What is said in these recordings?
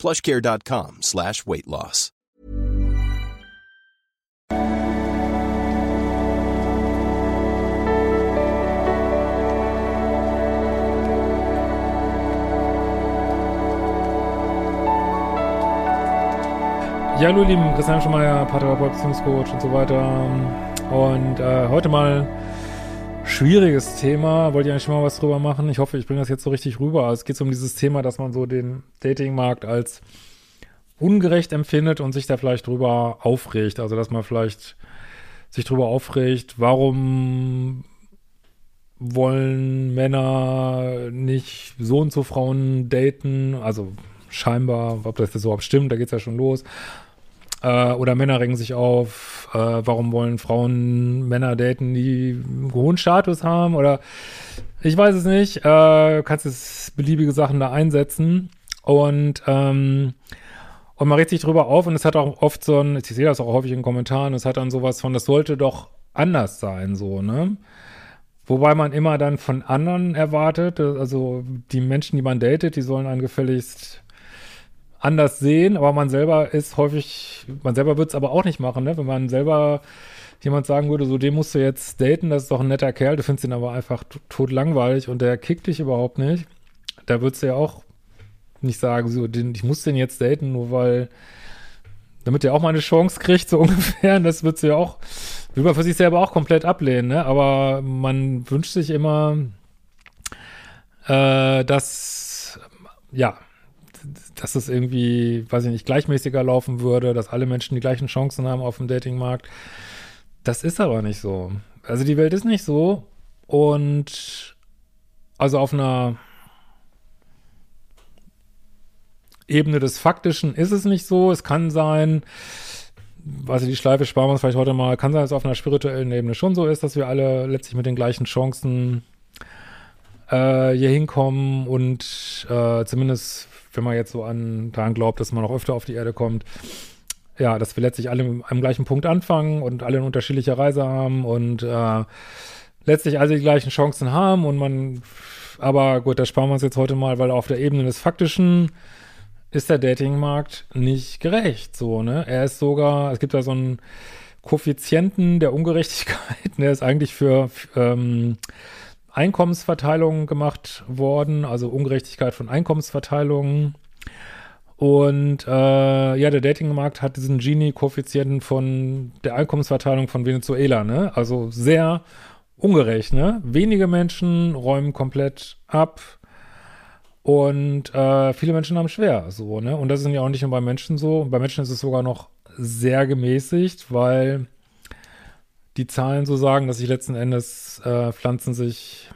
plushcare.com slash weight loss. Ja, hallo, lieben Christian Schemeier, Paartherapeut, Beziehungscoach und so weiter. Und äh, heute mal schwieriges Thema. Wollte ich eigentlich schon mal was drüber machen. Ich hoffe, ich bringe das jetzt so richtig rüber. Also es geht um dieses Thema, dass man so den Datingmarkt als ungerecht empfindet und sich da vielleicht drüber aufregt. Also, dass man vielleicht sich drüber aufregt, warum wollen Männer nicht so und so Frauen daten? Also scheinbar, ob das jetzt überhaupt stimmt, da geht's ja schon los. Äh, oder Männer regen sich auf, äh, warum wollen Frauen Männer daten, die einen hohen Status haben? Oder ich weiß es nicht. Äh, kannst jetzt beliebige Sachen da einsetzen. Und, ähm, und man regt sich drüber auf und es hat auch oft so ein, ich sehe das auch häufig in Kommentaren, es hat dann sowas von, das sollte doch anders sein, so, ne? Wobei man immer dann von anderen erwartet, also die Menschen, die man datet, die sollen einen gefälligst anders sehen, aber man selber ist häufig, man selber wird es aber auch nicht machen, ne? Wenn man selber jemand sagen würde, so den musst du jetzt daten, das ist doch ein netter Kerl, du findest ihn aber einfach tot langweilig und der kickt dich überhaupt nicht, da würdest du ja auch nicht sagen, so, den, ich muss den jetzt daten, nur weil, damit der auch mal eine Chance kriegt, so ungefähr, das würdest du ja auch, will man für sich selber auch komplett ablehnen, ne? Aber man wünscht sich immer, äh, dass, ja, dass es irgendwie, weiß ich nicht, gleichmäßiger laufen würde, dass alle Menschen die gleichen Chancen haben auf dem Datingmarkt. Das ist aber nicht so. Also die Welt ist nicht so und also auf einer Ebene des Faktischen ist es nicht so. Es kann sein, also die Schleife sparen wir uns vielleicht heute mal, kann sein, dass es auf einer spirituellen Ebene schon so ist, dass wir alle letztlich mit den gleichen Chancen äh, hier hinkommen und äh, zumindest wenn man jetzt so an daran glaubt, dass man auch öfter auf die Erde kommt, ja, dass wir letztlich alle am gleichen Punkt anfangen und alle eine unterschiedliche Reise haben und äh, letztlich alle die gleichen Chancen haben und man, aber gut, das sparen wir uns jetzt heute mal, weil auf der Ebene des Faktischen ist der Datingmarkt nicht gerecht, so, ne? Er ist sogar, es gibt da so einen Koeffizienten der Ungerechtigkeit, der ist eigentlich für, für ähm, Einkommensverteilungen gemacht worden, also Ungerechtigkeit von Einkommensverteilungen. Und äh, ja, der Datingmarkt hat diesen Gini-Koeffizienten von der Einkommensverteilung von Venezuela, ne? Also sehr ungerecht, ne? Wenige Menschen räumen komplett ab und äh, viele Menschen haben schwer, so, ne? Und das ist ja auch nicht nur bei Menschen so. Bei Menschen ist es sogar noch sehr gemäßigt, weil die Zahlen so sagen, dass sich letzten Endes äh, Pflanzen sich,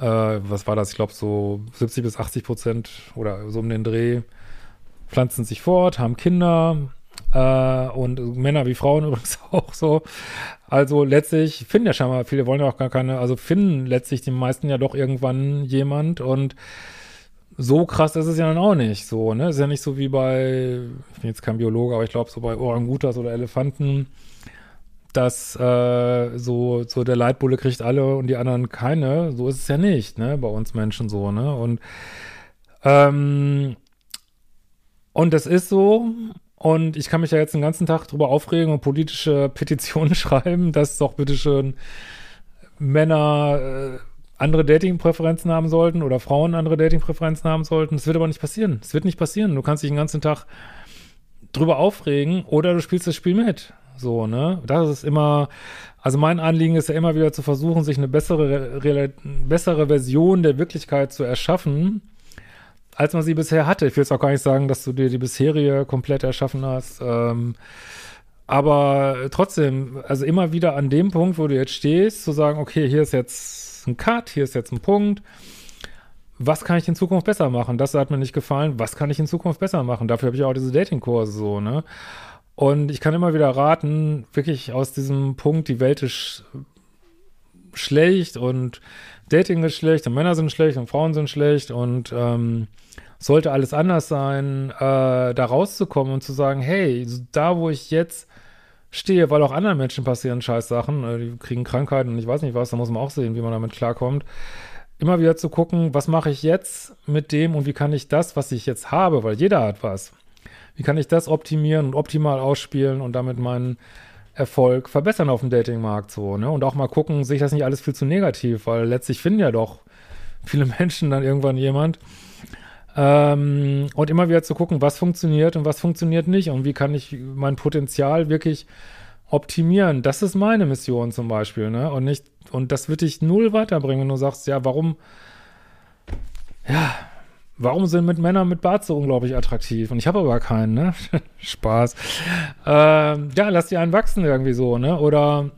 äh, was war das, ich glaube so 70 bis 80 Prozent oder so um den Dreh, pflanzen sich fort, haben Kinder äh, und Männer wie Frauen übrigens auch so. Also letztlich finden ja scheinbar, viele wollen ja auch gar keine, also finden letztlich die meisten ja doch irgendwann jemand und so krass ist es ja dann auch nicht so, ne? Ist ja nicht so wie bei, ich bin jetzt kein Biologe, aber ich glaube so bei Orangutas oder Elefanten, dass äh, so, so der Leitbulle kriegt alle und die anderen keine. So ist es ja nicht, ne, bei uns Menschen so, ne? Und ähm, und das ist so. Und ich kann mich ja jetzt den ganzen Tag drüber aufregen und politische Petitionen schreiben, dass doch bitteschön Männer äh, andere Datingpräferenzen haben sollten oder Frauen andere Datingpräferenzen haben sollten. Das wird aber nicht passieren. Das wird nicht passieren. Du kannst dich den ganzen Tag drüber aufregen oder du spielst das Spiel mit. So, ne? Das ist immer, also mein Anliegen ist ja immer wieder zu versuchen, sich eine bessere, re, bessere Version der Wirklichkeit zu erschaffen, als man sie bisher hatte. Ich will jetzt auch gar nicht sagen, dass du dir die bisherige komplett erschaffen hast. Ähm, aber trotzdem, also immer wieder an dem Punkt, wo du jetzt stehst, zu sagen, okay, hier ist jetzt ein Cut, hier ist jetzt ein Punkt. was kann ich in Zukunft besser machen? Das hat mir nicht gefallen. Was kann ich in Zukunft besser machen? Dafür habe ich auch diese Datingkurse so, ne? Und ich kann immer wieder raten, wirklich aus diesem Punkt, die Welt ist schlecht und Dating ist schlecht und Männer sind schlecht und Frauen sind schlecht und ähm, sollte alles anders sein, äh, da rauszukommen und zu sagen, hey, da wo ich jetzt stehe, weil auch anderen Menschen passieren scheiß Sachen, äh, die kriegen Krankheiten und ich weiß nicht was, da muss man auch sehen, wie man damit klarkommt. Immer wieder zu gucken, was mache ich jetzt mit dem und wie kann ich das, was ich jetzt habe, weil jeder hat was, wie kann ich das optimieren und optimal ausspielen und damit meinen Erfolg verbessern auf dem Datingmarkt so, ne? Und auch mal gucken, sehe ich das nicht alles viel zu negativ, weil letztlich finden ja doch viele Menschen dann irgendwann jemand. Ähm, und immer wieder zu gucken, was funktioniert und was funktioniert nicht und wie kann ich mein Potenzial wirklich optimieren. Das ist meine Mission zum Beispiel, ne? Und nicht, und das wird dich null weiterbringen, wenn du sagst, ja, warum, ja, warum sind mit Männern mit Bart so unglaublich attraktiv? Und ich habe aber keinen, ne? Spaß. Ähm, ja, lass die einen wachsen irgendwie so, ne? Oder,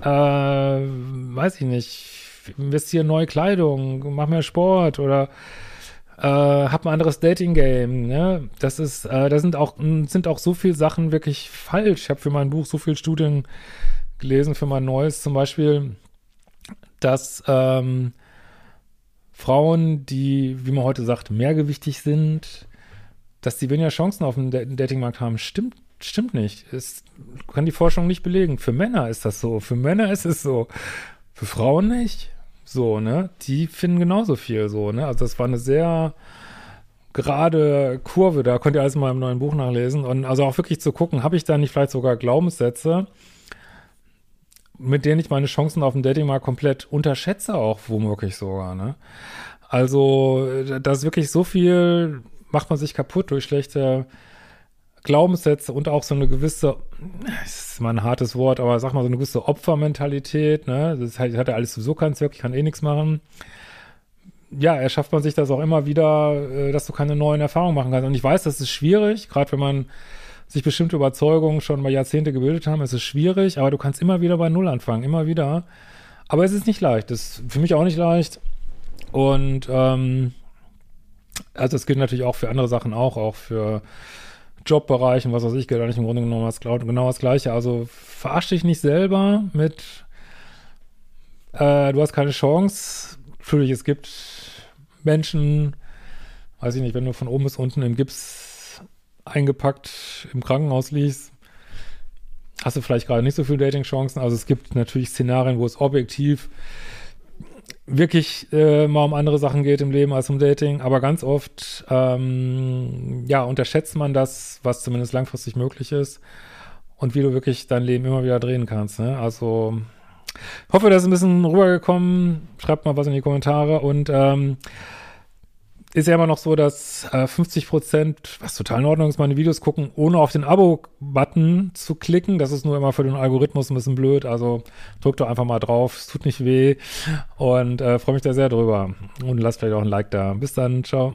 äh, weiß ich nicht, investiere in neue Kleidung, mach mehr Sport oder äh, hab ein anderes Dating-Game, ne? Das ist, äh, da sind auch, sind auch so viele Sachen wirklich falsch. Ich habe für mein Buch so viele Studien gelesen, für mein neues zum Beispiel, dass ähm, Frauen, die, wie man heute sagt, mehrgewichtig sind, dass die weniger Chancen auf dem Datingmarkt haben, stimmt, stimmt nicht. Es kann die Forschung nicht belegen. Für Männer ist das so. Für Männer ist es so. Für Frauen nicht. So, ne? Die finden genauso viel so, ne? Also das war eine sehr gerade Kurve, da könnt ihr alles mal im neuen Buch nachlesen. Und also auch wirklich zu gucken, habe ich da nicht vielleicht sogar Glaubenssätze, mit denen ich meine Chancen auf dem Datingmarkt komplett unterschätze, auch womöglich sogar, ne? Also, da ist wirklich so viel, macht man sich kaputt durch schlechte Glaubenssätze und auch so eine gewisse, das ist mal ein hartes Wort, aber sag mal so eine gewisse Opfermentalität, ne? Das hat, hat ja alles sowieso keinen Zweck, ich kann eh nichts machen. Ja, erschafft man sich das auch immer wieder, äh, dass du keine neuen Erfahrungen machen kannst. Und ich weiß, das ist schwierig, gerade wenn man sich bestimmte Überzeugungen schon mal Jahrzehnte gebildet haben, ist es schwierig, aber du kannst immer wieder bei Null anfangen, immer wieder. Aber es ist nicht leicht, das ist für mich auch nicht leicht. Und ähm, also es gilt natürlich auch für andere Sachen auch, auch für Jobbereichen, was weiß ich, gilt eigentlich im Grunde genommen das, genau das Gleiche. Also verarsch dich nicht selber mit, äh, du hast keine Chance. Natürlich, es gibt Menschen, weiß ich nicht, wenn du von oben bis unten in Gips eingepackt im Krankenhaus liegst, hast du vielleicht gerade nicht so viele Dating-Chancen. Also es gibt natürlich Szenarien, wo es objektiv wirklich äh, mal um andere Sachen geht im Leben als um Dating, aber ganz oft ähm, ja unterschätzt man das, was zumindest langfristig möglich ist und wie du wirklich dein Leben immer wieder drehen kannst. Ne? Also hoffe, das ist ein bisschen rübergekommen. Schreibt mal was in die Kommentare und ähm, ist ja immer noch so, dass äh, 50 Prozent, was total in Ordnung ist, meine Videos gucken, ohne auf den Abo-Button zu klicken. Das ist nur immer für den Algorithmus ein bisschen blöd. Also drückt doch einfach mal drauf. Es tut nicht weh. Und äh, freue mich da sehr drüber. Und lasst vielleicht auch ein Like da. Bis dann. Ciao.